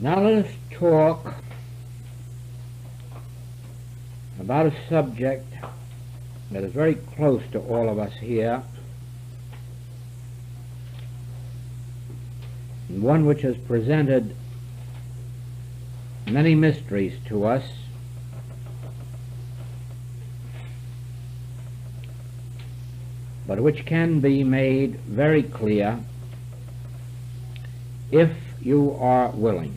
Now let us talk about a subject that is very close to all of us here, and one which has presented many mysteries to us. but which can be made very clear if you are willing.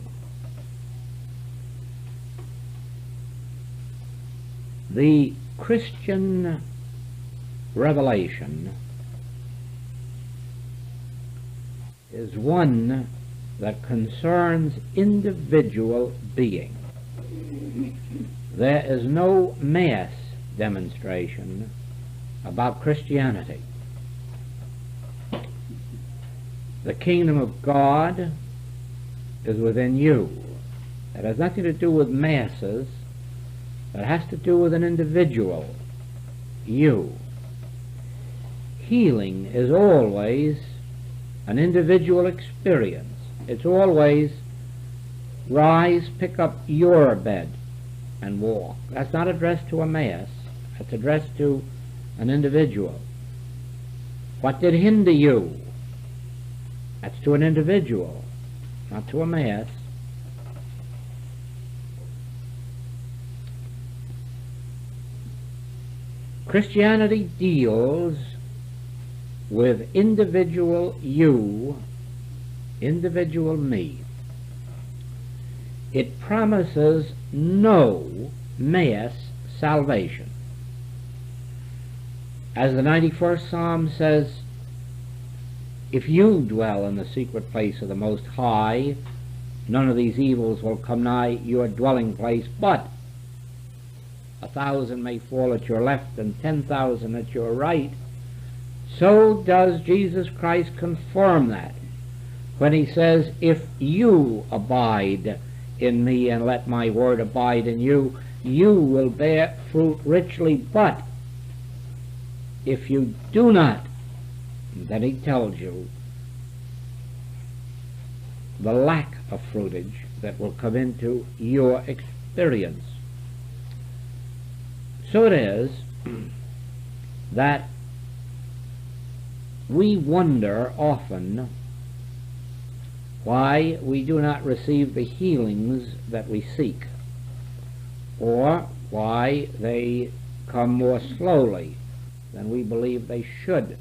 The Christian revelation is one that concerns individual being. There is no mass demonstration about Christianity. The kingdom of God is within you. It has nothing to do with masses. It has to do with an individual, you. Healing is always an individual experience. It's always rise, pick up your bed, and walk. That's not addressed to a mass. It's addressed to an individual. What did hinder you? That's to an individual, not to a mass. Christianity deals with individual you, individual me. It promises no mass salvation. As the 91st Psalm says, if you dwell in the secret place of the Most High, none of these evils will come nigh your dwelling place, but a thousand may fall at your left and ten thousand at your right. So does Jesus Christ confirm that when he says, If you abide in me and let my word abide in you, you will bear fruit richly, but if you do not, then he tells you the lack of fruitage that will come into your experience. So it is that we wonder often why we do not receive the healings that we seek, or why they come more slowly than we believe they should.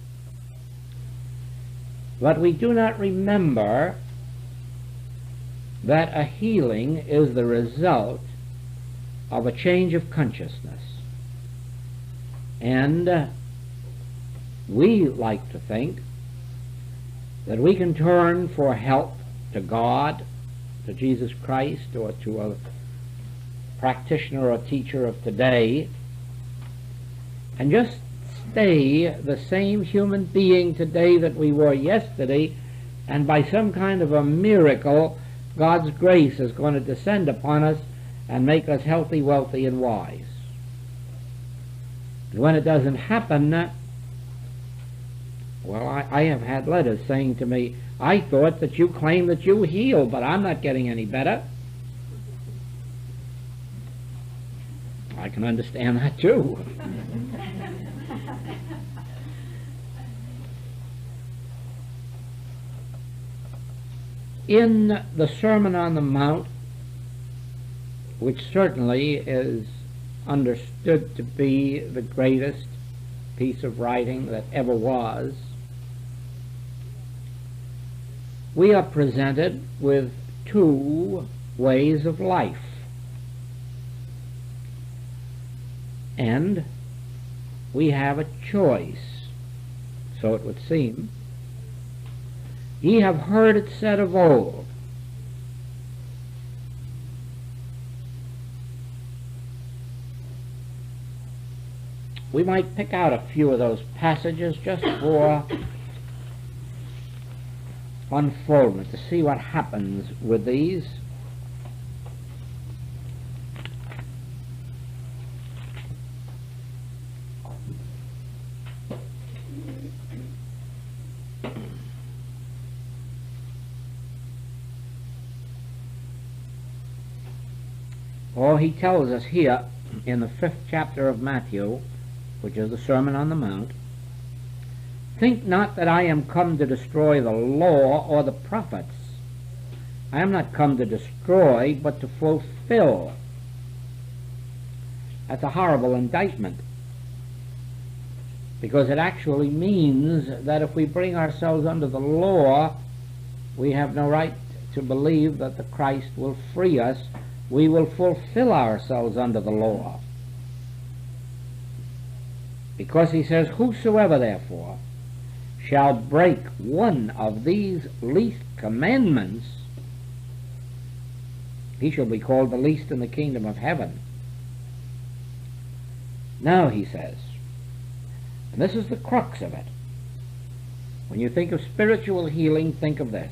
But we do not remember that a healing is the result of a change of consciousness. And we like to think that we can turn for help to God, to Jesus Christ, or to a practitioner or teacher of today, and just stay the same human being today that we were yesterday, and by some kind of a miracle, God's grace is going to descend upon us and make us healthy, wealthy, and wise. When it doesn't happen, uh, well, I, I, have had letters saying to me, I thought that you claimed that you heal, but I'm not getting any better. I can understand that too. in the Sermon on the Mount, which certainly is understood to be the greatest piece of writing that ever was, we are presented with two ways of life. And we have a choice, so it would seem. Ye have heard it said of old, we might pick out a few of those passages just for unfoldment to see what happens with these. Or he tells us here in the fifth chapter of Matthew, which is the Sermon on the Mount, Think not that I am come to destroy the law or the prophets. I am not come to destroy, but to fulfill. That's a horrible indictment. Because it actually means that if we bring ourselves under the law, we have no right to believe that the Christ will free us. We will fulfill ourselves under the law. Because he says, Whosoever therefore shall break one of these least commandments, he shall be called the least in the kingdom of heaven. Now, he says, and this is the crux of it. When you think of spiritual healing, think of this.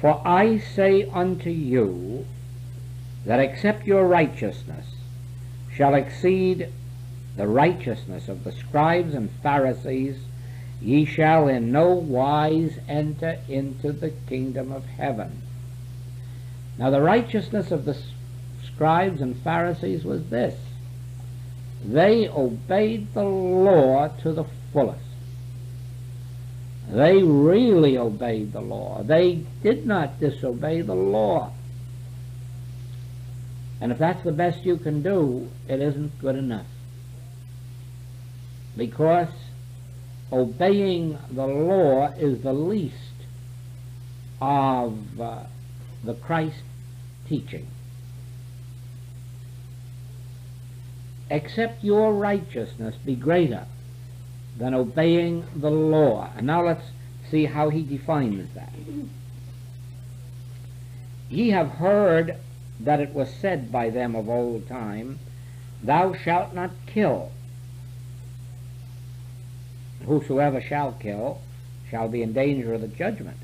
For I say unto you that except your righteousness shall exceed the righteousness of the scribes and Pharisees, ye shall in no wise enter into the kingdom of heaven. Now the righteousness of the scribes and Pharisees was this. They obeyed the law to the fullest. They really obeyed the law. They did not disobey the law. And if that's the best you can do, it isn't good enough. Because obeying the law is the least of uh, the Christ teaching. Except your righteousness be greater than obeying the law. And now let's see how he defines that. Ye have heard that it was said by them of old time, Thou shalt not kill. Whosoever shall kill shall be in danger of the judgment.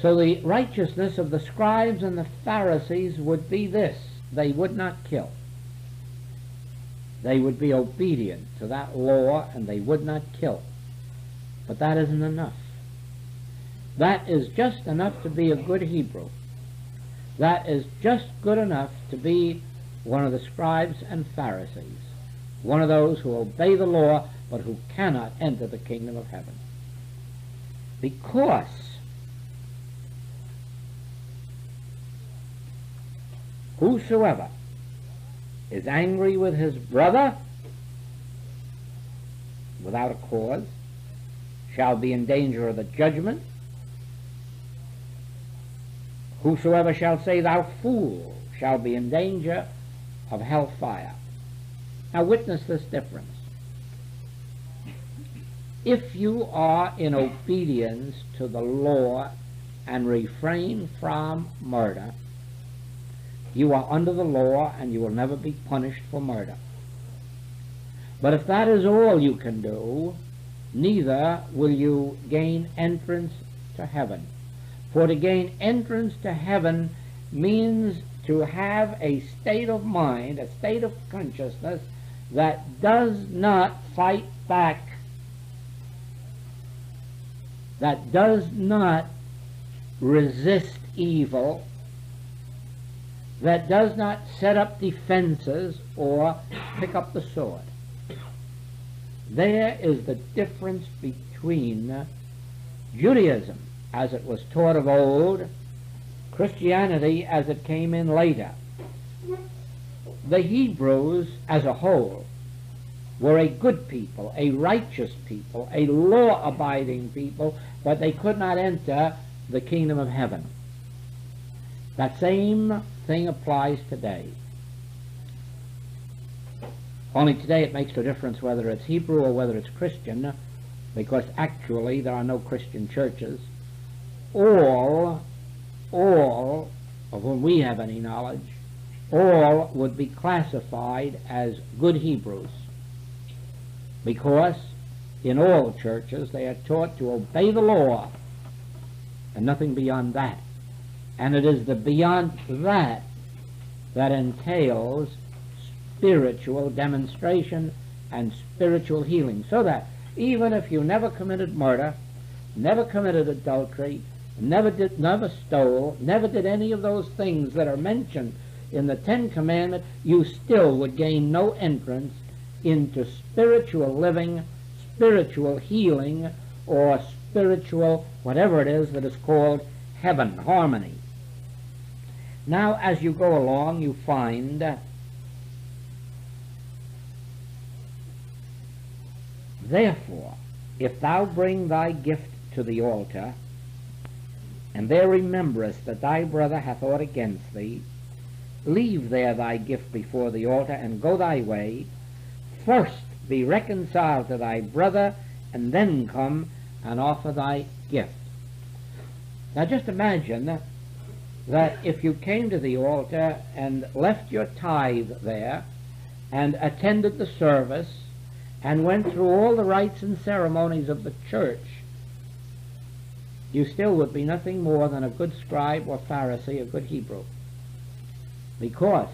So the righteousness of the scribes and the Pharisees would be this they would not kill. They would be obedient to that law and they would not kill. But that isn't enough. That is just enough to be a good Hebrew. That is just good enough to be one of the scribes and Pharisees, one of those who obey the law but who cannot enter the kingdom of heaven. Because Whosoever is angry with his brother without a cause shall be in danger of the judgment. Whosoever shall say, Thou fool, shall be in danger of hellfire. Now, witness this difference. If you are in obedience to the law and refrain from murder, you are under the law and you will never be punished for murder. But if that is all you can do, neither will you gain entrance to heaven. For to gain entrance to heaven means to have a state of mind, a state of consciousness that does not fight back, that does not resist evil, that does not set up defenses or pick up the sword. There is the difference between Judaism, as it was taught of old, Christianity as it came in later. The Hebrews as a whole were a good people, a righteous people, a law abiding people, but they could not enter the kingdom of heaven. That same thing applies today. Only today it makes no difference whether it's Hebrew or whether it's Christian, because actually there are no Christian churches. All, all of whom we have any knowledge, all would be classified as good Hebrews, because in all churches they are taught to obey the law and nothing beyond that. And it is the beyond that that entails spiritual demonstration and spiritual healing. So that even if you never committed murder, never committed adultery, never did, never stole, never did any of those things that are mentioned in the Ten Commandments, you still would gain no entrance into spiritual living, spiritual healing, or spiritual, whatever it is that is called heaven, harmony. Now, as you go along, you find Therefore, if thou bring thy gift to the altar, and there rememberest that thy brother hath aught against thee, leave there thy gift before the altar, and go thy way. First be reconciled to thy brother, and then come and offer thy gift. Now just imagine that if you came to the altar and left your tithe there, and attended the service, and went through all the rites and ceremonies of the church, you still would be nothing more than a good scribe or Pharisee, a good Hebrew. Because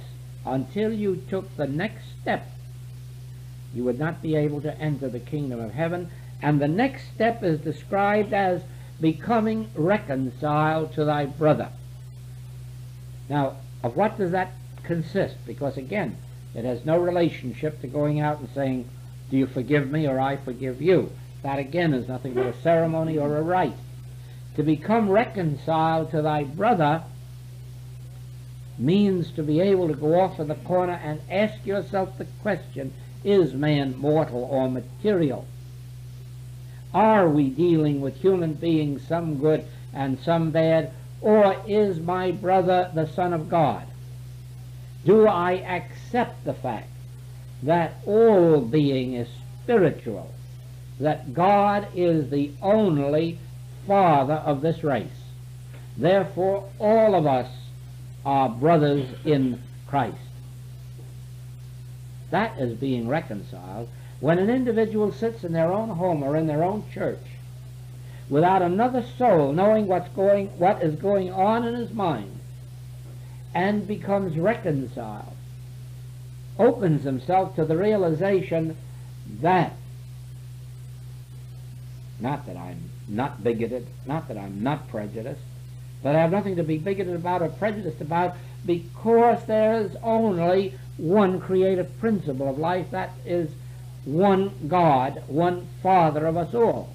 until you took the next step, you would not be able to enter the kingdom of heaven. And the next step is described as becoming reconciled to thy brother. Now, of what does that consist? Because again, it has no relationship to going out and saying, do you forgive me or I forgive you? That again is nothing but a ceremony or a rite. To become reconciled to thy brother means to be able to go off in the corner and ask yourself the question, is man mortal or material? Are we dealing with human beings, some good and some bad, or is my brother the Son of God? Do I accept the fact that all being is spiritual, that God is the only Father of this race. Therefore, all of us are brothers in Christ. That is being reconciled. When an individual sits in their own home or in their own church without another soul knowing what's going, what is going on in his mind and becomes reconciled, opens himself to the realization that, not that I'm not bigoted, not that I'm not prejudiced, that I have nothing to be bigoted about or prejudiced about because there is only one creative principle of life, that is one God, one Father of us all.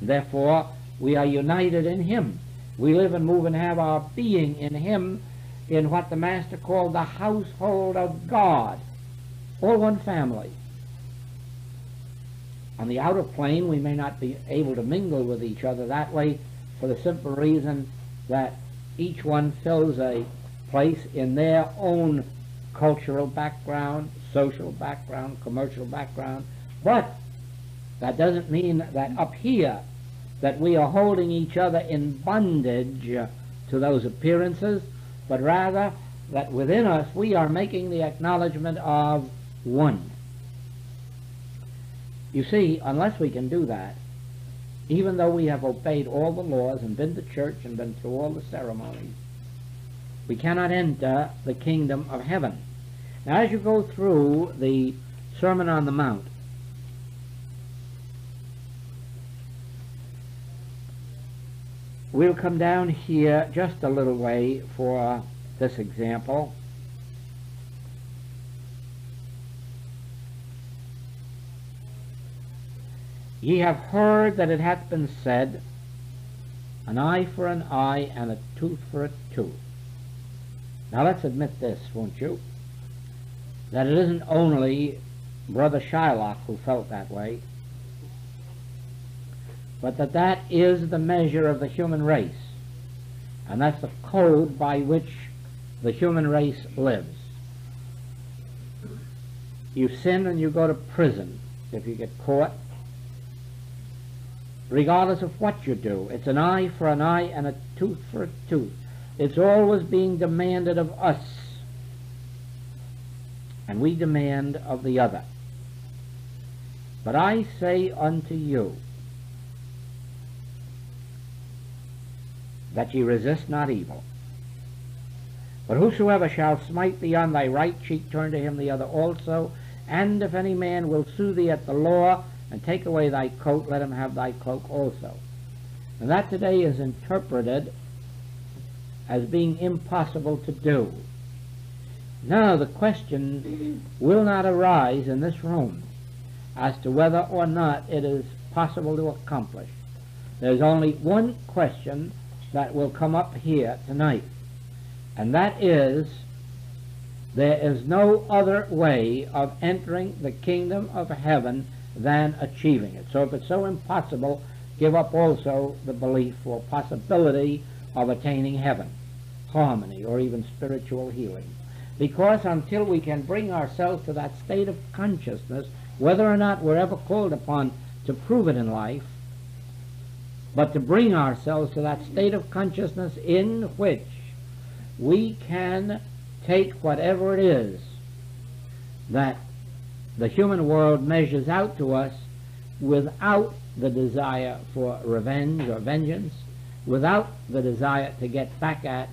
Therefore, we are united in Him. We live and move and have our being in Him in what the Master called the household of God, all one family. On the outer plane, we may not be able to mingle with each other that way for the simple reason that each one fills a place in their own cultural background, social background, commercial background. But that doesn't mean that up here that we are holding each other in bondage to those appearances, but rather that within us we are making the acknowledgement of one. You see, unless we can do that, even though we have obeyed all the laws and been to church and been through all the ceremonies, we cannot enter the kingdom of heaven. Now, as you go through the Sermon on the Mount, we'll come down here just a little way for this example. Ye have heard that it hath been said, an eye for an eye and a tooth for a tooth. Now let's admit this, won't you? That it isn't only Brother Shylock who felt that way, but that that is the measure of the human race. And that's the code by which the human race lives. You sin and you go to prison if you get caught regardless of what you do. It's an eye for an eye and a tooth for a tooth. It's always being demanded of us, and we demand of the other. But I say unto you, that ye resist not evil. But whosoever shall smite thee on thy right cheek, turn to him the other also. And if any man will sue thee at the law, and take away thy coat, let him have thy cloak also. And that today is interpreted as being impossible to do. Now the question will not arise in this room as to whether or not it is possible to accomplish. There's only one question that will come up here tonight, and that is there is no other way of entering the kingdom of heaven than achieving it. So if it's so impossible, give up also the belief or possibility of attaining heaven, harmony, or even spiritual healing. Because until we can bring ourselves to that state of consciousness, whether or not we're ever called upon to prove it in life, but to bring ourselves to that state of consciousness in which we can take whatever it is that the human world measures out to us without the desire for revenge or vengeance, without the desire to get back at,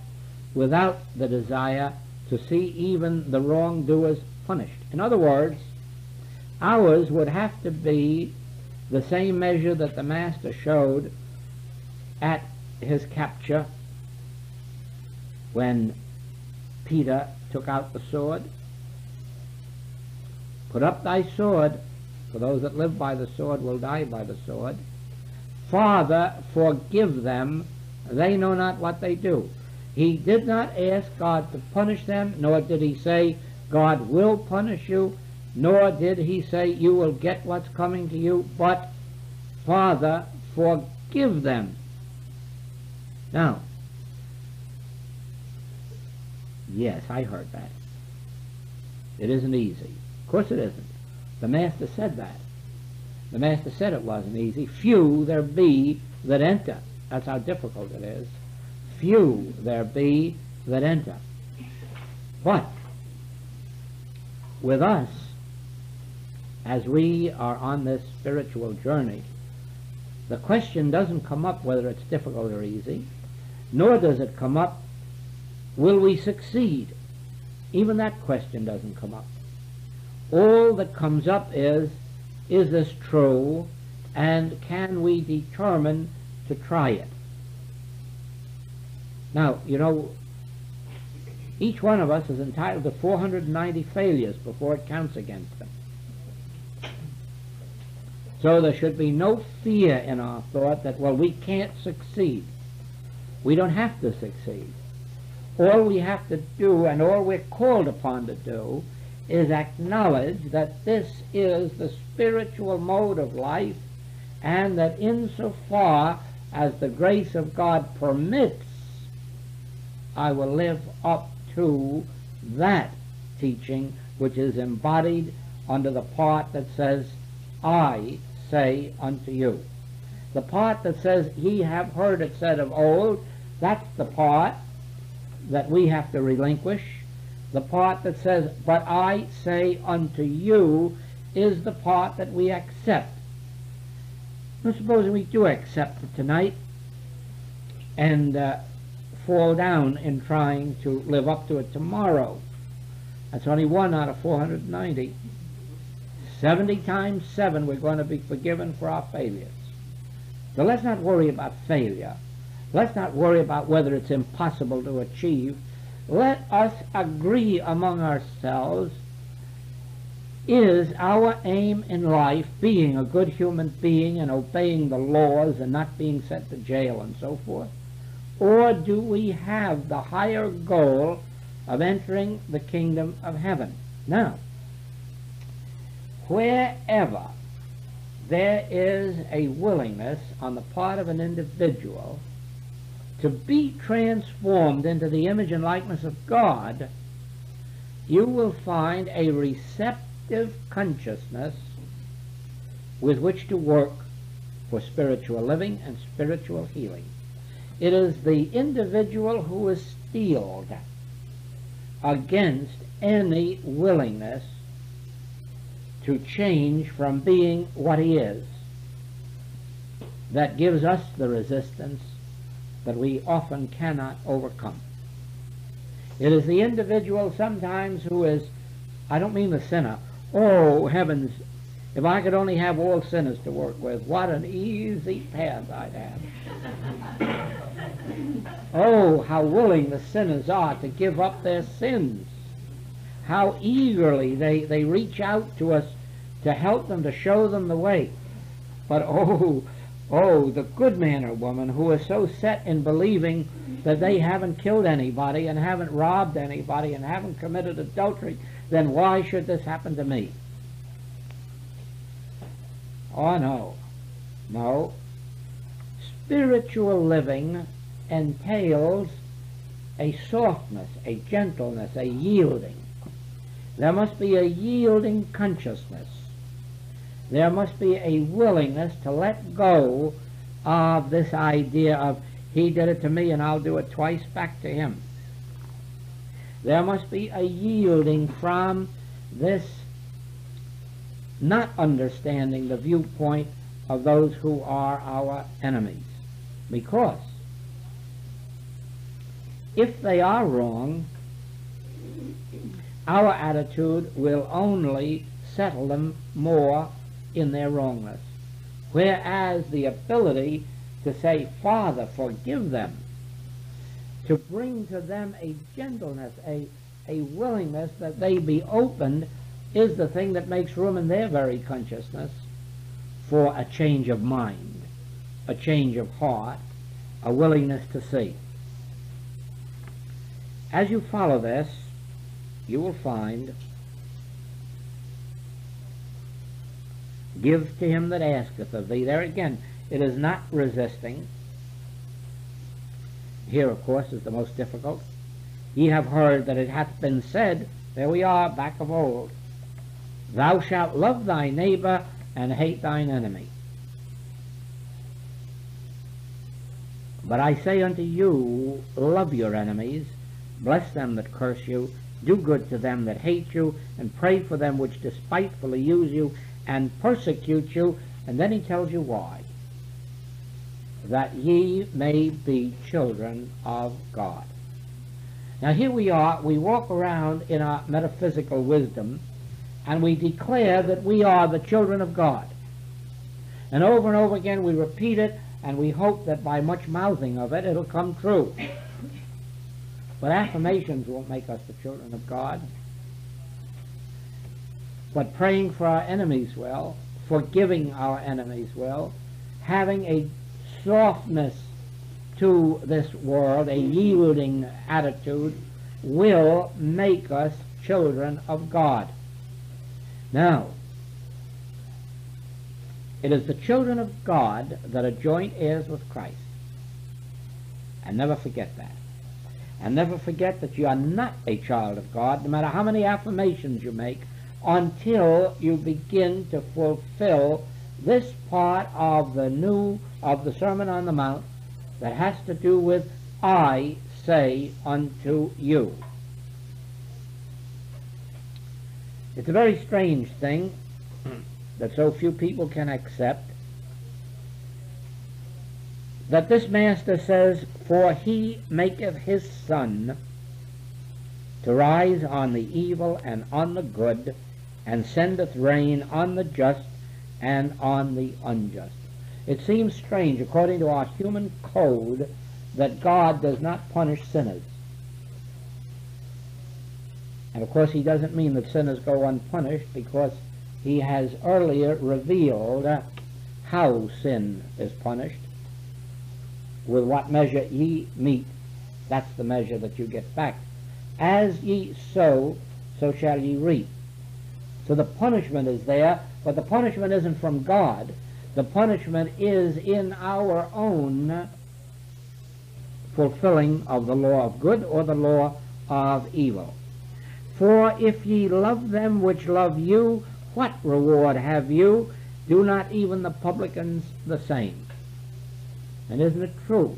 without the desire to see even the wrongdoers punished. In other words, ours would have to be the same measure that the Master showed at his capture when Peter took out the sword. Put up thy sword, for those that live by the sword will die by the sword. Father, forgive them, they know not what they do. He did not ask God to punish them, nor did he say, God will punish you, nor did he say, you will get what's coming to you, but, Father, forgive them. Now, Yes, I heard that. It isn't easy. Of course it isn't. The Master said that. The Master said it wasn't easy. Few there be that enter. That's how difficult it is. Few there be that enter. But with us, as we are on this spiritual journey, the question doesn't come up whether it's difficult or easy, nor does it come up Will we succeed? Even that question doesn't come up. All that comes up is, is this true, and can we determine to try it? Now, you know, each one of us is entitled to 490 failures before it counts against them. So there should be no fear in our thought that, well, we can't succeed. We don't have to succeed. All we have to do and all we're called upon to do is acknowledge that this is the spiritual mode of life and that insofar as the grace of God permits, I will live up to that teaching which is embodied under the part that says, I say unto you. The part that says, ye have heard it said of old, that's the part that we have to relinquish. The part that says, but I say unto you, is the part that we accept. Now supposing we do accept it tonight and uh, fall down in trying to live up to it tomorrow. That's only one out of 490. 70 times 7 we're going to be forgiven for our failures. So let's not worry about failure. Let's not worry about whether it's impossible to achieve. Let us agree among ourselves is our aim in life being a good human being and obeying the laws and not being sent to jail and so forth? Or do we have the higher goal of entering the kingdom of heaven? Now, wherever there is a willingness on the part of an individual to be transformed into the image and likeness of God, you will find a receptive consciousness with which to work for spiritual living and spiritual healing. It is the individual who is steeled against any willingness to change from being what he is that gives us the resistance that we often cannot overcome. It is the individual sometimes who is, I don't mean the sinner, oh heavens, if I could only have all sinners to work with, what an easy path I'd have. oh, how willing the sinners are to give up their sins. How eagerly they, they reach out to us to help them, to show them the way. But oh, oh, the good man or woman who is so set in believing that they haven't killed anybody and haven't robbed anybody and haven't committed adultery, then why should this happen to me? Oh, no. No. Spiritual living entails a softness, a gentleness, a yielding. There must be a yielding consciousness. There must be a willingness to let go of this idea of he did it to me and I'll do it twice back to him. There must be a yielding from this not understanding the viewpoint of those who are our enemies. Because if they are wrong, our attitude will only settle them more in their wrongness. Whereas the ability to say, Father, forgive them, to bring to them a gentleness, a, a willingness that they be opened, is the thing that makes room in their very consciousness for a change of mind, a change of heart, a willingness to see. As you follow this, you will find give to him that asketh of thee. There again, it is not resisting. Here, of course, is the most difficult. Ye have heard that it hath been said, there we are, back of old, Thou shalt love thy neighbor and hate thine enemy. But I say unto you, love your enemies, bless them that curse you, do good to them that hate you, and pray for them which despitefully use you and persecute you. And then he tells you why. That ye may be children of God. Now here we are, we walk around in our metaphysical wisdom, and we declare that we are the children of God. And over and over again we repeat it, and we hope that by much mouthing of it, it'll come true. But affirmations won't make us the children of God. But praying for our enemies well, forgiving our enemies well, having a softness to this world, a yielding attitude, will make us children of God. Now, it is the children of God that are joint heirs with Christ. And never forget that. And never forget that you are not a child of God, no matter how many affirmations you make, until you begin to fulfill this part of the new, of the Sermon on the Mount that has to do with I say unto you. It's a very strange thing that so few people can accept that this master says, For he maketh his sun to rise on the evil and on the good, and sendeth rain on the just and on the unjust. It seems strange, according to our human code, that God does not punish sinners. And of course, he doesn't mean that sinners go unpunished because he has earlier revealed uh, how sin is punished. With what measure ye meet, that's the measure that you get back. As ye sow, so shall ye reap. So the punishment is there, but the punishment isn't from God. The punishment is in our own fulfilling of the law of good or the law of evil. For if ye love them which love you, what reward have you? Do not even the publicans the same? And isn't it true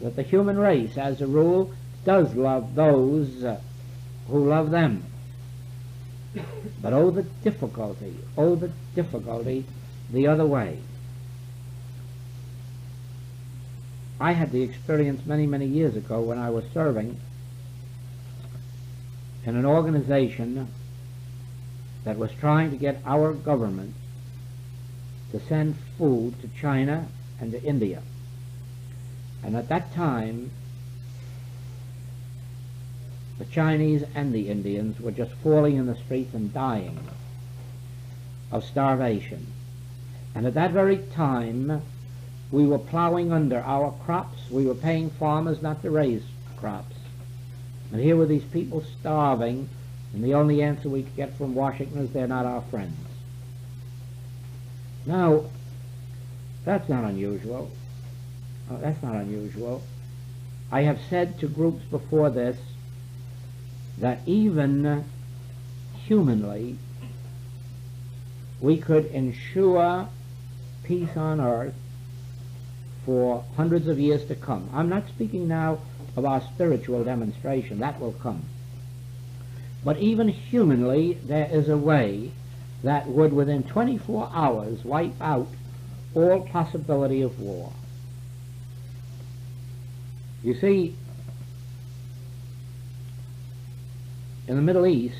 that the human race, as a rule, does love those who love them? But oh, the difficulty, oh, the difficulty the other way. I had the experience many, many years ago when I was serving in an organization that was trying to get our government to send food to China and to India. And at that time, the Chinese and the Indians were just falling in the streets and dying of starvation. And at that very time, we were plowing under our crops. We were paying farmers not to raise crops. And here were these people starving, and the only answer we could get from Washington is they're not our friends. Now, that's not unusual. Oh, that's not unusual. I have said to groups before this that even humanly we could ensure peace on earth for hundreds of years to come. I'm not speaking now of our spiritual demonstration, that will come. But even humanly, there is a way that would within 24 hours wipe out all possibility of war. You see, in the Middle East,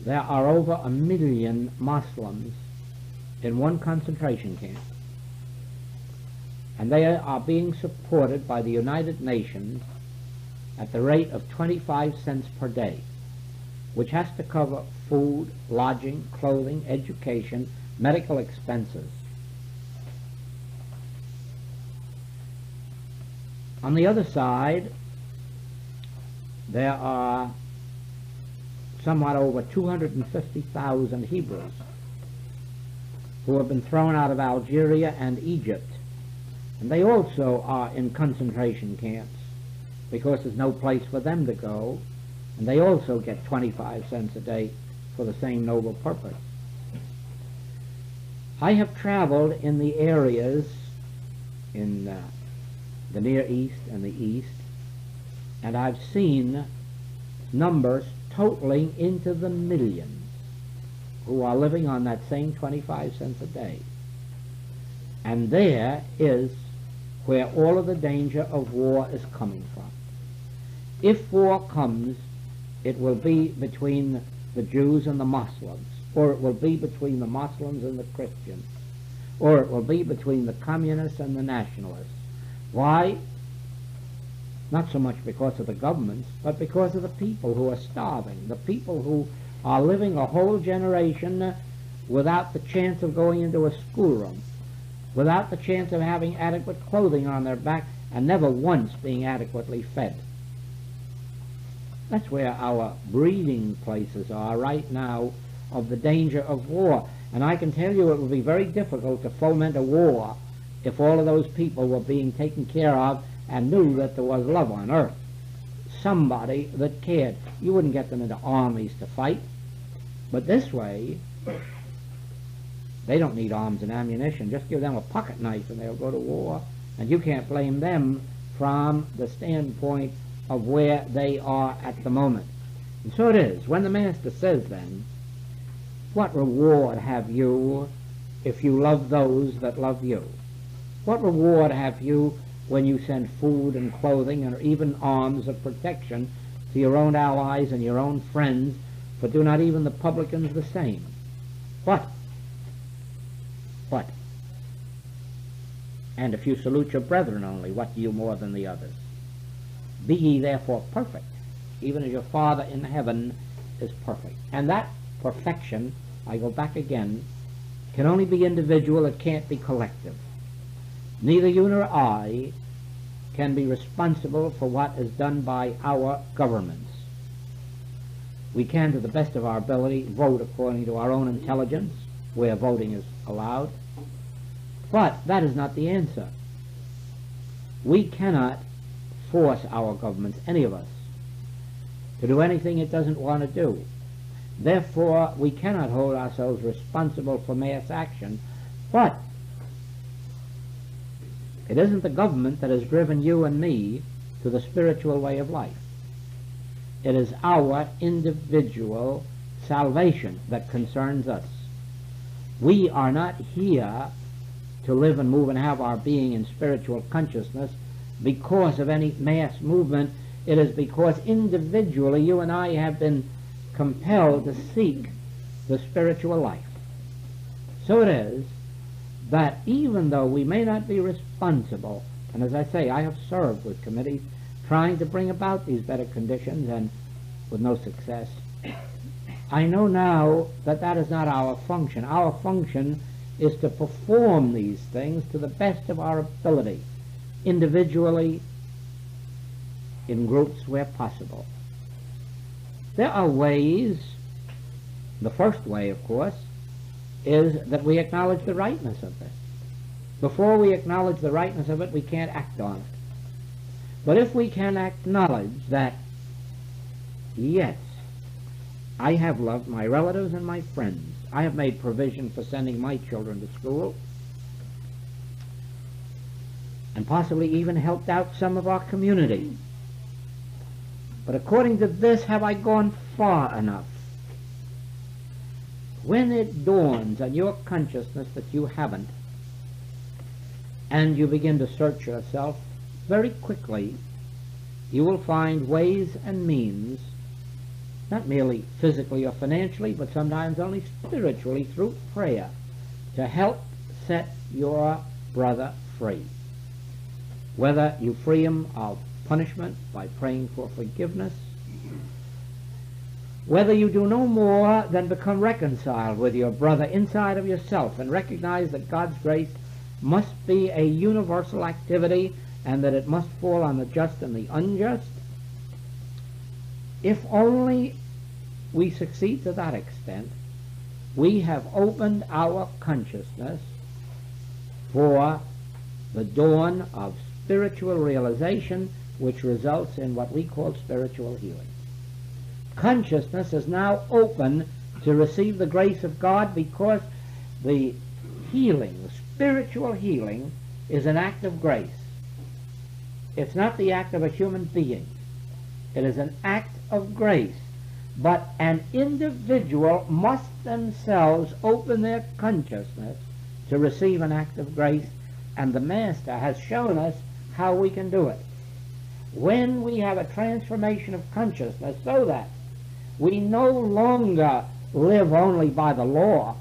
there are over a million Muslims in one concentration camp. And they are being supported by the United Nations at the rate of 25 cents per day, which has to cover food, lodging, clothing, education, medical expenses. On the other side, there are somewhat over 250,000 Hebrews who have been thrown out of Algeria and Egypt. And they also are in concentration camps because there's no place for them to go. And they also get 25 cents a day for the same noble purpose. I have traveled in the areas in uh, the Near East and the East, and I've seen numbers totaling into the millions who are living on that same 25 cents a day. And there is where all of the danger of war is coming from. If war comes, it will be between the Jews and the Muslims, or it will be between the Muslims and the Christians, or it will be between the communists and the nationalists. Why? Not so much because of the governments, but because of the people who are starving, the people who are living a whole generation uh, without the chance of going into a schoolroom, without the chance of having adequate clothing on their back, and never once being adequately fed. That's where our breeding places are right now of the danger of war. And I can tell you it would be very difficult to foment a war if all of those people were being taken care of and knew that there was love on earth. Somebody that cared. You wouldn't get them into armies to fight. But this way, they don't need arms and ammunition. Just give them a pocket knife and they'll go to war. And you can't blame them from the standpoint of where they are at the moment. And so it is. When the Master says then, What reward have you if you love those that love you? What reward have you when you send food and clothing and even arms of protection to your own allies and your own friends, for do not even the publicans the same? What? What? And if you salute your brethren only, what do you more than the others? Be ye therefore perfect, even as your Father in heaven is perfect. And that perfection, I go back again, can only be individual, it can't be collective. Neither you nor I can be responsible for what is done by our governments. We can, to the best of our ability, vote according to our own intelligence, where voting is allowed. But that is not the answer. We cannot force our governments, any of us, to do anything it doesn't want to do. Therefore, we cannot hold ourselves responsible for mass action, but it isn't the government that has driven you and me to the spiritual way of life. It is our individual salvation that concerns us. We are not here to live and move and have our being in spiritual consciousness because of any mass movement. It is because individually you and I have been compelled to seek the spiritual life. So it is that even though we may not be responsible, and as I say, I have served with committees trying to bring about these better conditions and with no success, I know now that that is not our function. Our function is to perform these things to the best of our ability, individually, in groups where possible. There are ways, the first way, of course, is that we acknowledge the rightness of this. Before we acknowledge the rightness of it, we can't act on it. But if we can acknowledge that, yes, I have loved my relatives and my friends, I have made provision for sending my children to school, and possibly even helped out some of our community. But according to this, have I gone far enough? When it dawns on your consciousness that you haven't, and you begin to search yourself, very quickly you will find ways and means, not merely physically or financially, but sometimes only spiritually through prayer, to help set your brother free. Whether you free him of punishment by praying for forgiveness, whether you do no more than become reconciled with your brother inside of yourself and recognize that God's grace must be a universal activity and that it must fall on the just and the unjust, if only we succeed to that extent, we have opened our consciousness for the dawn of spiritual realization which results in what we call spiritual healing. Consciousness is now open to receive the grace of God because the healing, spiritual healing, is an act of grace. It's not the act of a human being. It is an act of grace. But an individual must themselves open their consciousness to receive an act of grace, and the Master has shown us how we can do it when we have a transformation of consciousness so that we no longer live only by the law,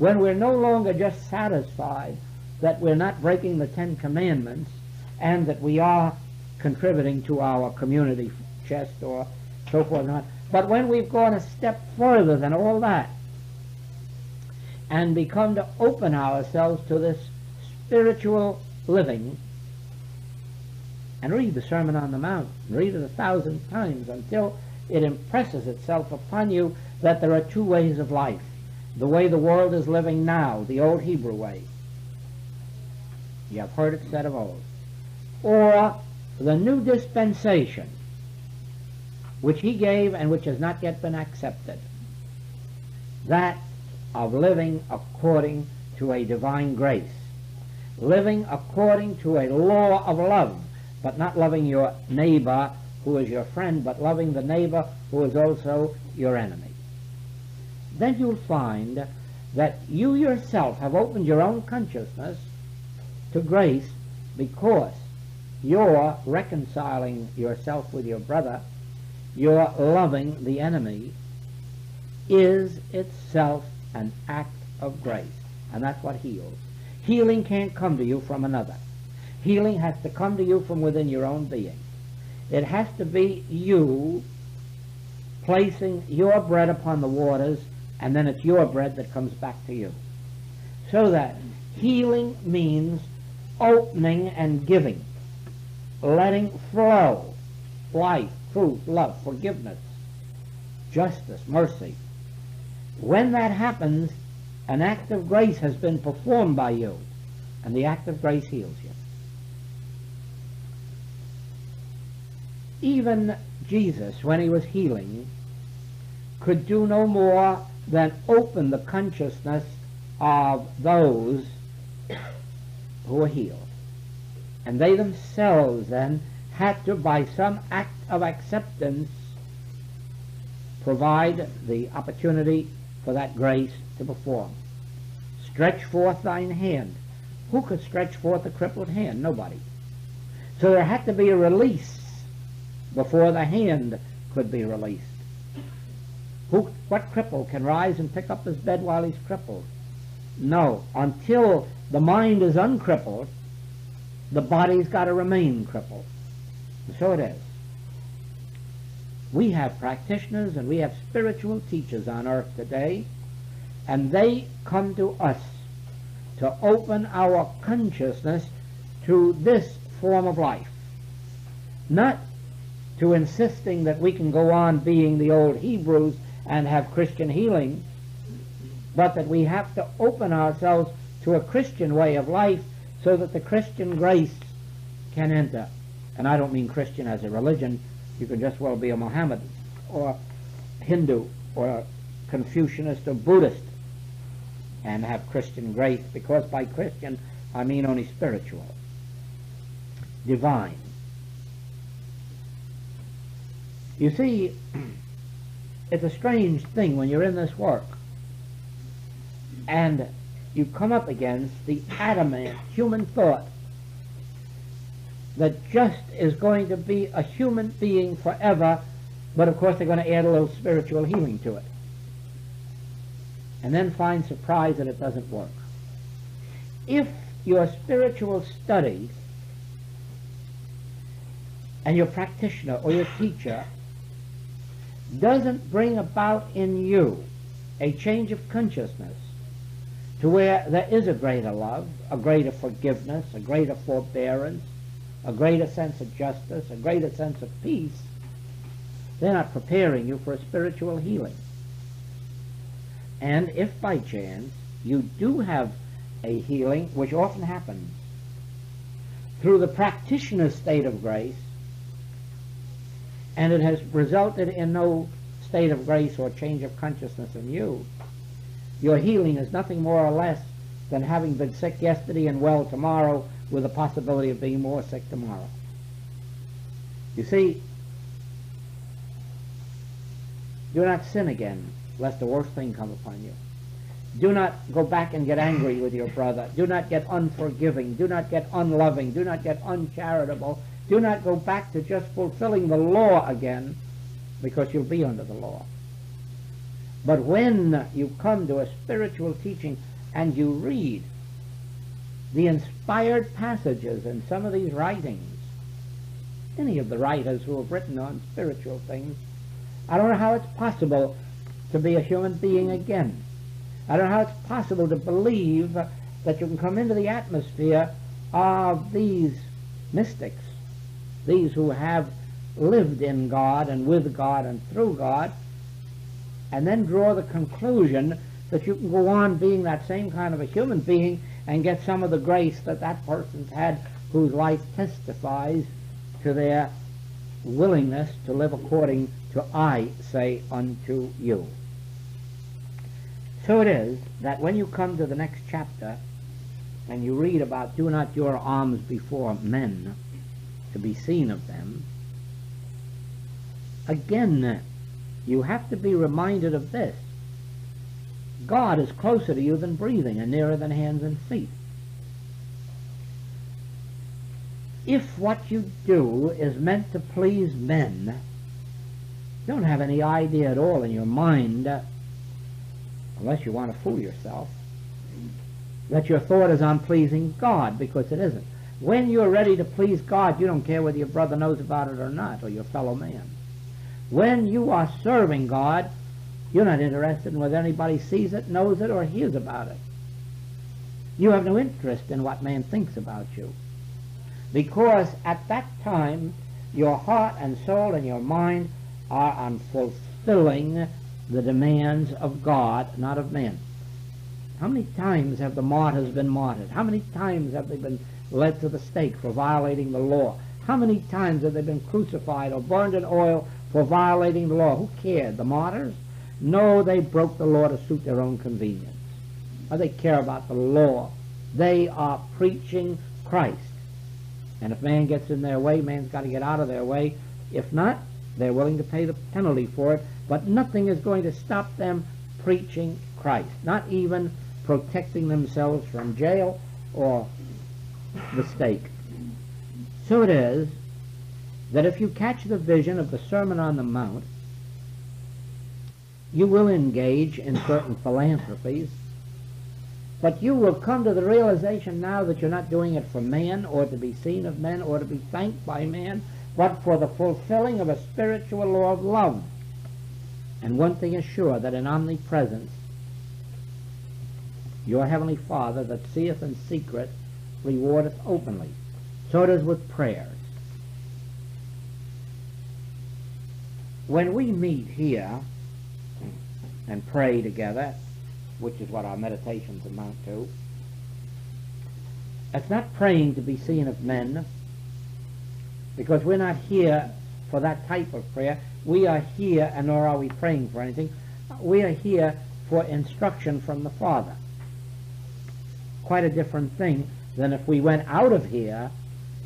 when we're no longer just satisfied that we're not breaking the Ten Commandments and that we are contributing to our community chest or so forth and on, but when we've gone a step further than all that and become to open ourselves to this spiritual living and read the Sermon on the Mount. Read it a thousand times until it impresses itself upon you that there are two ways of life. The way the world is living now, the old Hebrew way. You have heard it said of old. Or the new dispensation, which he gave and which has not yet been accepted. That of living according to a divine grace. Living according to a law of love but not loving your neighbor who is your friend, but loving the neighbor who is also your enemy. Then you'll find that you yourself have opened your own consciousness to grace because you're reconciling yourself with your brother, you're loving the enemy, is itself an act of grace. And that's what heals. Healing can't come to you from another. Healing has to come to you from within your own being. It has to be you placing your bread upon the waters, and then it's your bread that comes back to you. So that healing means opening and giving, letting flow life, truth, love, forgiveness, justice, mercy. When that happens, an act of grace has been performed by you, and the act of grace heals you. even Jesus, when he was healing, could do no more than open the consciousness of those who were healed. And they themselves then had to, by some act of acceptance, provide the opportunity for that grace to perform. Stretch forth thine hand. Who could stretch forth a crippled hand? Nobody. So there had to be a release before the hand could be released. Who, what cripple can rise and pick up his bed while he's crippled? No, until the mind is uncrippled, the body's got to remain crippled. And so it is. We have practitioners and we have spiritual teachers on earth today, and they come to us to open our consciousness to this form of life. Not to insisting that we can go on being the old Hebrews and have Christian healing, but that we have to open ourselves to a Christian way of life so that the Christian grace can enter. And I don't mean Christian as a religion. You can just well be a Mohammedan or Hindu or Confucianist or Buddhist and have Christian grace because by Christian I mean only spiritual, divine. You see, it's a strange thing when you're in this work and you come up against the adamant human thought that just is going to be a human being forever, but of course they're going to add a little spiritual healing to it. And then find surprise that it doesn't work. If your spiritual study and your practitioner or your teacher doesn't bring about in you a change of consciousness to where there is a greater love, a greater forgiveness, a greater forbearance, a greater sense of justice, a greater sense of peace, they're not preparing you for a spiritual healing. And if by chance you do have a healing, which often happens, through the practitioner's state of grace, and it has resulted in no state of grace or change of consciousness in you, your healing is nothing more or less than having been sick yesterday and well tomorrow with the possibility of being more sick tomorrow. You see, do not sin again, lest the worst thing come upon you. Do not go back and get angry with your brother. Do not get unforgiving. Do not get unloving. Do not get uncharitable. Do not go back to just fulfilling the law again, because you'll be under the law. But when you come to a spiritual teaching and you read the inspired passages in some of these writings, any of the writers who have written on spiritual things, I don't know how it's possible to be a human being again. I don't know how it's possible to believe that you can come into the atmosphere of these mystics, these who have lived in God and with God and through God, and then draw the conclusion that you can go on being that same kind of a human being and get some of the grace that that person's had whose life testifies to their willingness to live according to I say unto you. So it is that when you come to the next chapter and you read about do not your alms before men to be seen of them, again you have to be reminded of this. God is closer to you than breathing and nearer than hands and feet. If what you do is meant to please men, you don't have any idea at all in your mind, unless you want to fool yourself, that your thought is on pleasing God, because it isn't. When you're ready to please God, you don't care whether your brother knows about it or not, or your fellow man. When you are serving God, you're not interested in whether anybody sees it, knows it, or hears about it. You have no interest in what man thinks about you. Because at that time, your heart and soul and your mind are on fulfilling the demands of God, not of men. How many times have the martyrs been martyred? How many times have they been led to the stake for violating the law? How many times have they been crucified or burned in oil for violating the law. Who cared? The martyrs? No, they broke the law to suit their own convenience. Or they care about the law. They are preaching Christ. And if man gets in their way, man's got to get out of their way. If not, they're willing to pay the penalty for it. But nothing is going to stop them preaching Christ. Not even protecting themselves from jail or the stake. So it is that if you catch the vision of the Sermon on the Mount, you will engage in certain philanthropies, But you will come to the realization now that you're not doing it for man or to be seen of men or to be thanked by man, but for the fulfilling of a spiritual law of love. And one thing is sure, that in omnipresence, your heavenly Father that seeth in secret rewardeth openly. So it is with prayers. When we meet here and pray together, which is what our meditations amount to, it's not praying to be seen of men, because we're not here for that type of prayer. We are here, and nor are we praying for anything. We are here for instruction from the Father. Quite a different thing than if we went out of here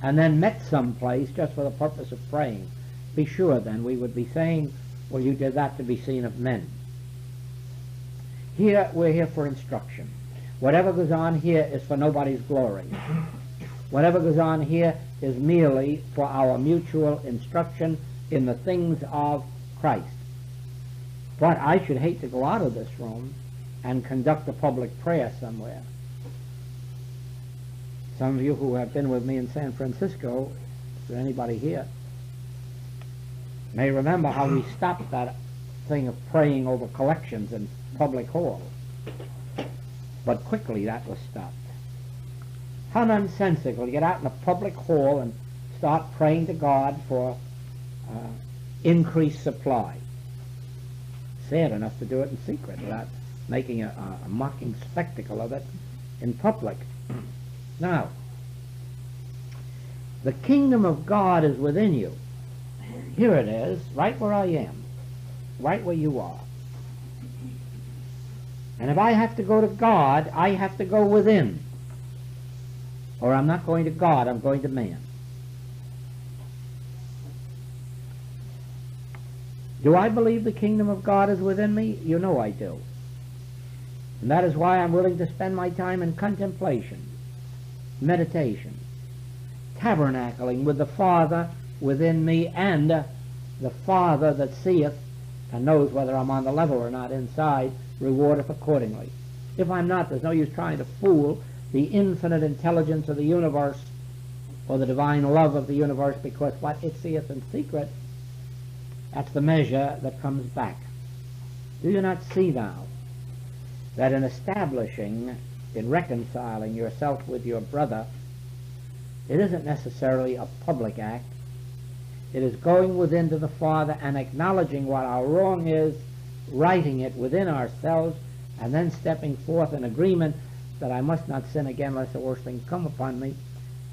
and then met someplace just for the purpose of praying. Be sure then we would be saying, well, you did that to be seen of men. Here, we're here for instruction. Whatever goes on here is for nobody's glory. Whatever goes on here is merely for our mutual instruction in the things of Christ. But I should hate to go out of this room and conduct a public prayer somewhere. Some of you who have been with me in San Francisco, or anybody here, may remember how we stopped that thing of praying over collections in public hall. But quickly that was stopped. How nonsensical to get out in a public hall and start praying to God for uh, increased supply. Sad enough to do it in secret without making a, a mocking spectacle of it in public. Now, the kingdom of God is within you. Here it is, right where I am, right where you are. And if I have to go to God, I have to go within. Or I'm not going to God, I'm going to man. Do I believe the kingdom of God is within me? You know I do. And that is why I'm willing to spend my time in contemplation, meditation, tabernacling with the Father within me and the Father that seeth and knows whether I'm on the level or not inside, rewardeth accordingly. If I'm not, there's no use trying to fool the infinite intelligence of the universe or the divine love of the universe because what it seeth in secret, that's the measure that comes back. Do you not see now that in establishing, in reconciling yourself with your brother, it isn't necessarily a public act. It is going within to the Father and acknowledging what our wrong is, righting it within ourselves, and then stepping forth in agreement that I must not sin again lest the worst thing come upon me.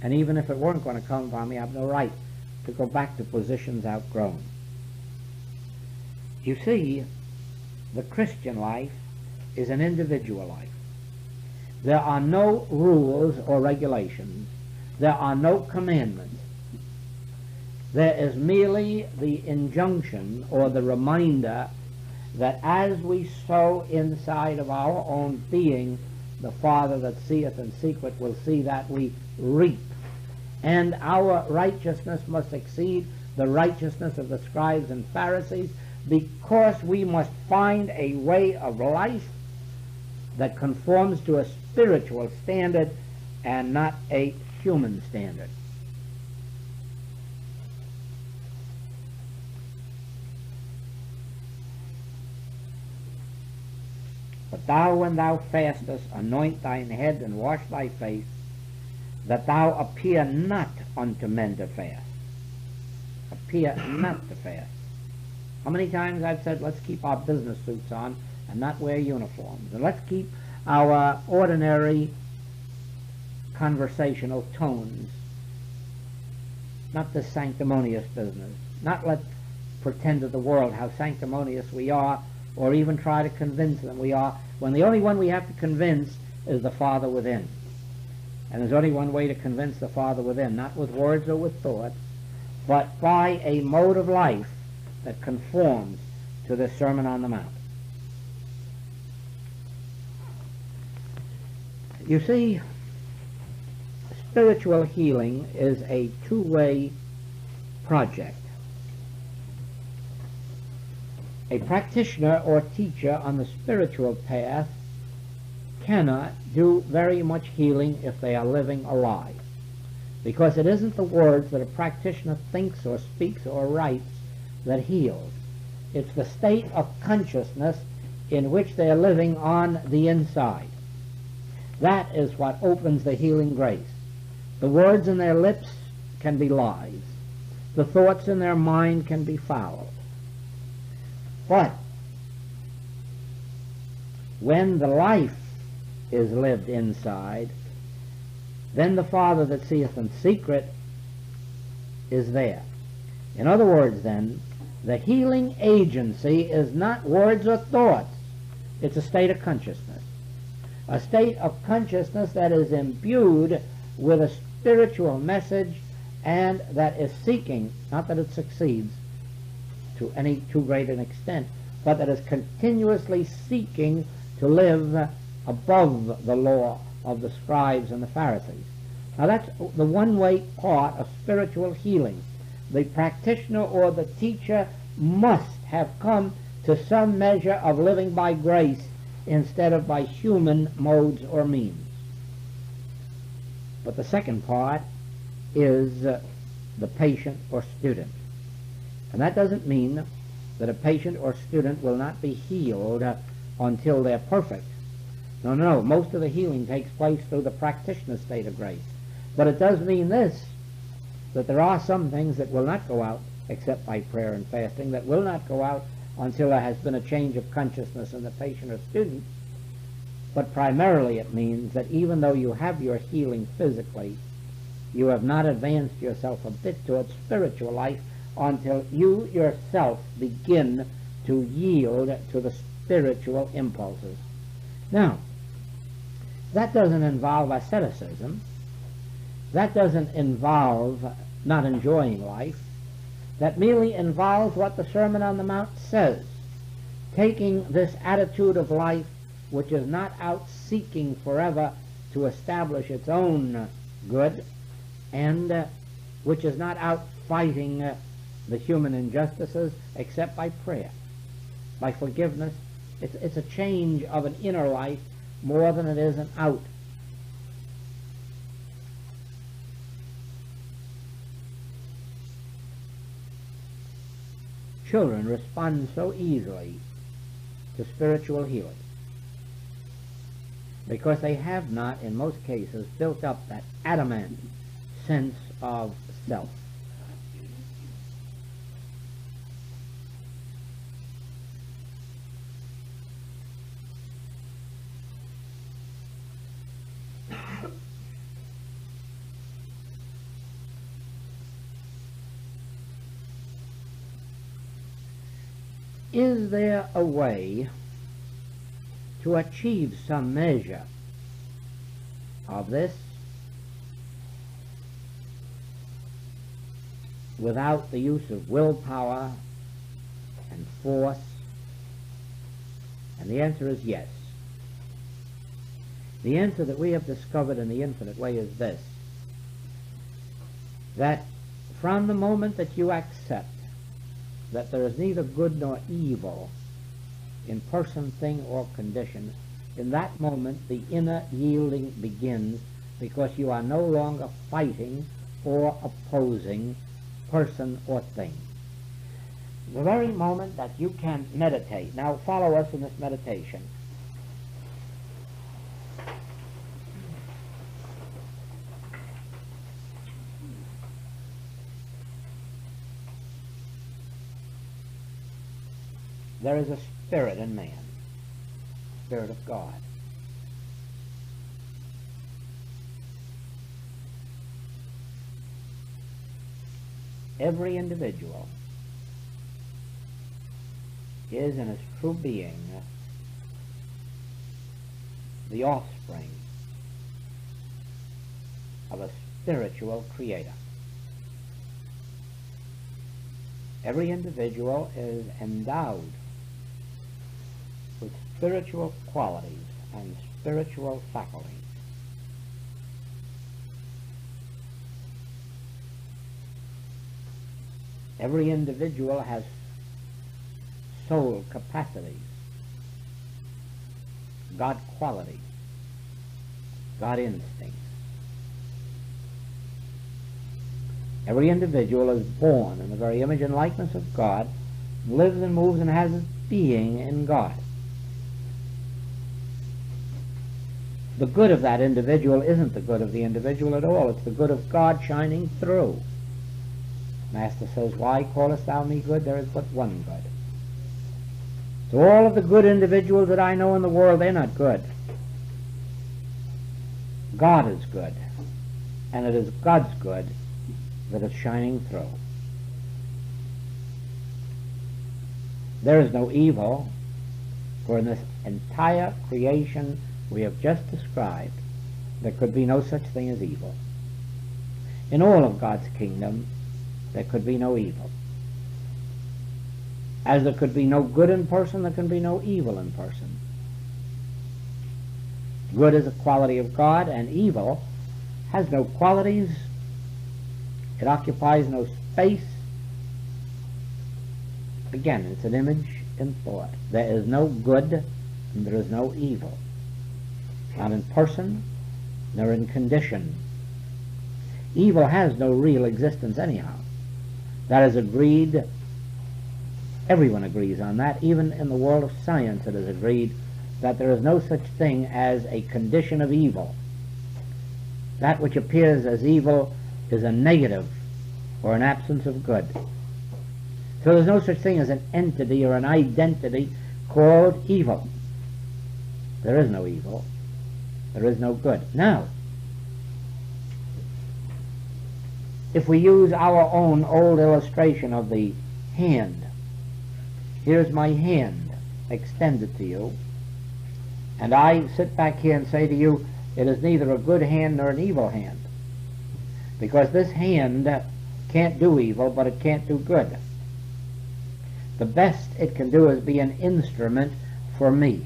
And even if it weren't going to come upon me, I have no right to go back to positions outgrown. You see, the Christian life is an individual life. There are no rules or regulations. There are no commandments. There is merely the injunction or the reminder that as we sow inside of our own being, the Father that seeth in secret will see that we reap. And our righteousness must exceed the righteousness of the scribes and Pharisees because we must find a way of life that conforms to a spiritual standard and not a human standard. But thou, when thou fastest, anoint thine head and wash thy face, that thou appear not unto men to fast. Appear not to fast. How many times I've said, let's keep our business suits on and not wear uniforms. And let's keep our ordinary conversational tones, not this sanctimonious business. Not let pretend to the world how sanctimonious we are, or even try to convince them we are, when the only one we have to convince is the Father within. And there's only one way to convince the Father within, not with words or with thoughts, but by a mode of life that conforms to the Sermon on the Mount. You see, spiritual healing is a two-way project. A practitioner or teacher on the spiritual path cannot do very much healing if they are living alive. Because it isn't the words that a practitioner thinks or speaks or writes that heals. It's the state of consciousness in which they are living on the inside. That is what opens the healing grace. The words in their lips can be lies. The thoughts in their mind can be foul. But when the life is lived inside, then the Father that seeth in secret is there. In other words, then, the healing agency is not words or thoughts. It's a state of consciousness. A state of consciousness that is imbued with a spiritual message and that is seeking, not that it succeeds to any too great an extent, but that is continuously seeking to live above the law of the scribes and the Pharisees. Now that's the one-way part of spiritual healing. The practitioner or the teacher must have come to some measure of living by grace instead of by human modes or means. But the second part is uh, the patient or student. And that doesn't mean that a patient or student will not be healed uh, until they're perfect. No, no, no. Most of the healing takes place through the practitioner's state of grace. But it does mean this, that there are some things that will not go out except by prayer and fasting, that will not go out until there has been a change of consciousness in the patient or student. But primarily it means that even though you have your healing physically, you have not advanced yourself a bit towards spiritual life until you yourself begin to yield to the spiritual impulses. Now, that doesn't involve asceticism. That doesn't involve not enjoying life. That merely involves what the Sermon on the Mount says. Taking this attitude of life, which is not out seeking forever to establish its own good, and uh, which is not out fighting uh, the human injustices except by prayer, by forgiveness. It's, it's a change of an inner life more than it is an out. Children respond so easily to spiritual healing because they have not, in most cases, built up that adamant sense of self. Is there a way to achieve some measure of this without the use of willpower and force? And the answer is yes. The answer that we have discovered in the infinite way is this, that from the moment that you accept that there is neither good nor evil in person, thing, or condition, in that moment the inner yielding begins because you are no longer fighting or opposing person or thing. The very moment that you can meditate, now follow us in this meditation. There is a spirit in man, spirit of God. Every individual is in its true being the offspring of a spiritual creator. Every individual is endowed spiritual qualities and spiritual faculties. Every individual has soul capacities, God qualities. God instincts. Every individual is born in the very image and likeness of God, lives and moves and has its being in God. The good of that individual isn't the good of the individual at all. It's the good of God shining through. Master says, Why callest thou me good? There is but one good. So all of the good individuals that I know in the world, they're not good. God is good. And it is God's good that is shining through. There is no evil, for in this entire creation we have just described, there could be no such thing as evil. In all of God's kingdom, there could be no evil. As there could be no good in person, there can be no evil in person. Good is a quality of God, and evil has no qualities. It occupies no space. Again, it's an image in thought. There is no good, and there is no evil. Not in person, nor in condition. Evil has no real existence anyhow. That is agreed. Everyone agrees on that. Even in the world of science it is agreed that there is no such thing as a condition of evil. That which appears as evil is a negative or an absence of good. So there's no such thing as an entity or an identity called evil. There is no evil. There is no good. Now, if we use our own old illustration of the hand, here's my hand extended to you, and I sit back here and say to you, it is neither a good hand nor an evil hand. Because this hand can't do evil, but it can't do good. The best it can do is be an instrument for me.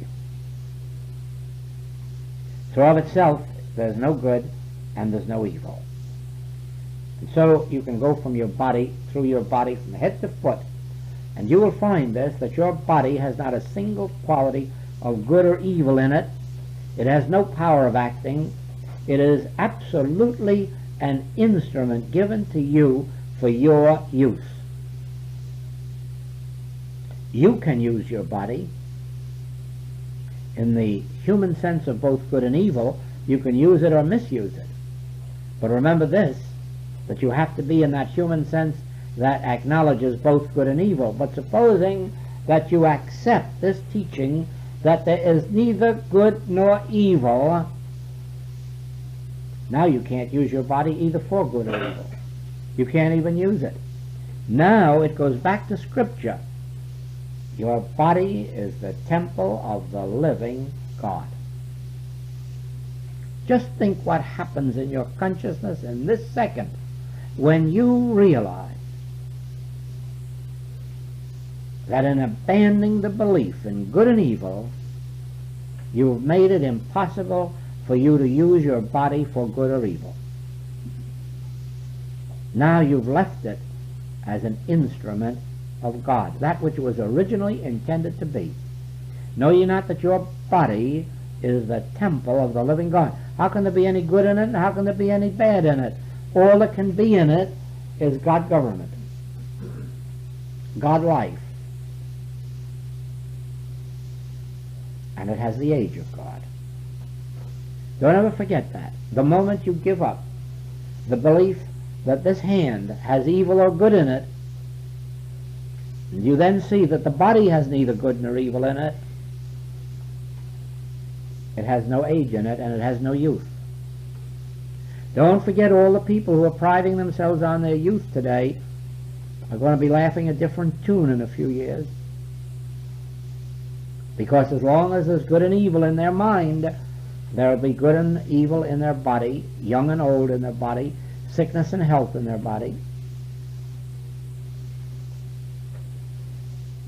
So of itself, there's no good and there's no evil. And so you can go from your body, through your body, from head to foot, and you will find this, that your body has not a single quality of good or evil in it. It has no power of acting. It is absolutely an instrument given to you for your use. You can use your body in the human sense of both good and evil. You can use it or misuse it. But remember this, that you have to be in that human sense that acknowledges both good and evil. But supposing that you accept this teaching that there is neither good nor evil, now you can't use your body either for good or evil. You can't even use it. Now it goes back to Scripture. Your body is the temple of the living God. Just think what happens in your consciousness in this second when you realize that in abandoning the belief in good and evil, you've made it impossible for you to use your body for good or evil. Now you've left it as an instrument of God, that which was originally intended to be. Know ye not that your body is the temple of the living God? How can there be any good in it, and how can there be any bad in it? All that can be in it is God government, God life. And it has the age of God. Don't ever forget that. The moment you give up the belief that this hand has evil or good in it, you then see that the body has neither good nor evil in it. It has no age in it and it has no youth. Don't forget all the people who are priding themselves on their youth today are going to be laughing a different tune in a few years. Because as long as there's good and evil in their mind, there will be good and evil in their body, young and old in their body, sickness and health in their body.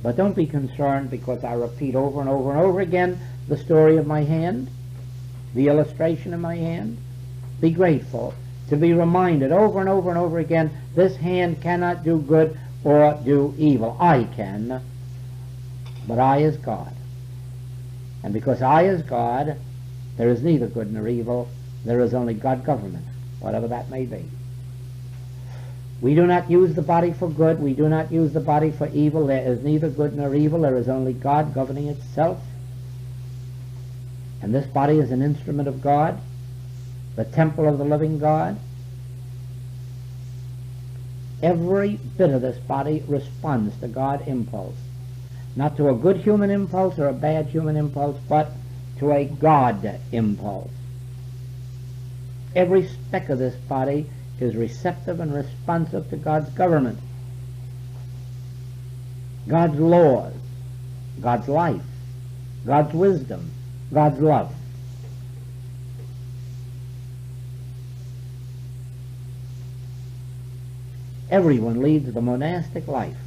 But don't be concerned because I repeat over and over and over again the story of my hand, the illustration of my hand. Be grateful to be reminded over and over and over again this hand cannot do good or do evil. I can, but I is God. And because I is God, there is neither good nor evil, There is only God government, whatever that may be. We do not use the body for good. We do not use the body for evil. There is neither good nor evil. There is only God governing itself. And this body is an instrument of God, the temple of the living God. Every bit of this body responds to God impulse. Not to a good human impulse or a bad human impulse, but to a God impulse. Every speck of this body is receptive and responsive to God's government, God's laws, God's life, God's wisdom, God's love. Everyone leads the monastic life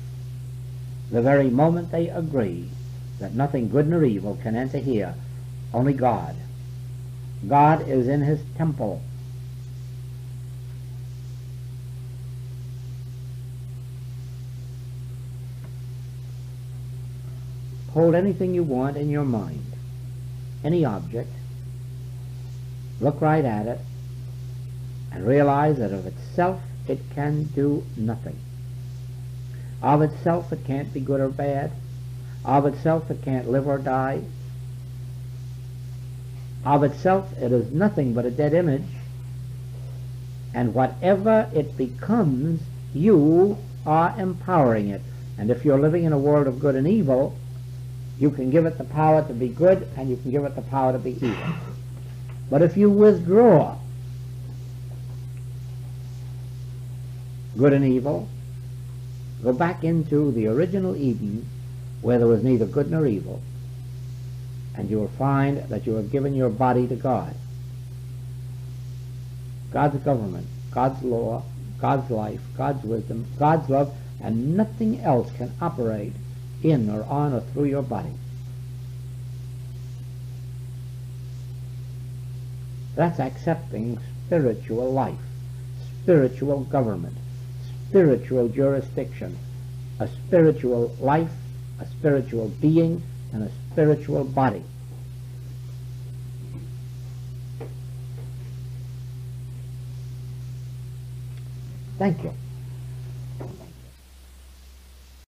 the very moment they agree that nothing good nor evil can enter here, only God. God is in his temple. Hold anything you want in your mind, any object, look right at it, and realize that of itself it can do nothing. Of itself it can't be good or bad. Of itself it can't live or die. Of itself it is nothing but a dead image. And whatever it becomes, you are empowering it. And if you're living in a world of good and evil, you can give it the power to be good and you can give it the power to be evil. But if you withdraw good and evil, go back into the original Eden where there was neither good nor evil, and you will find that you have given your body to God. God's government, God's law, God's life, God's wisdom, God's love, and nothing else can operate in or on or through your body. That's accepting spiritual life, spiritual government, spiritual jurisdiction, a spiritual life, a spiritual being, and a spiritual body. Thank you.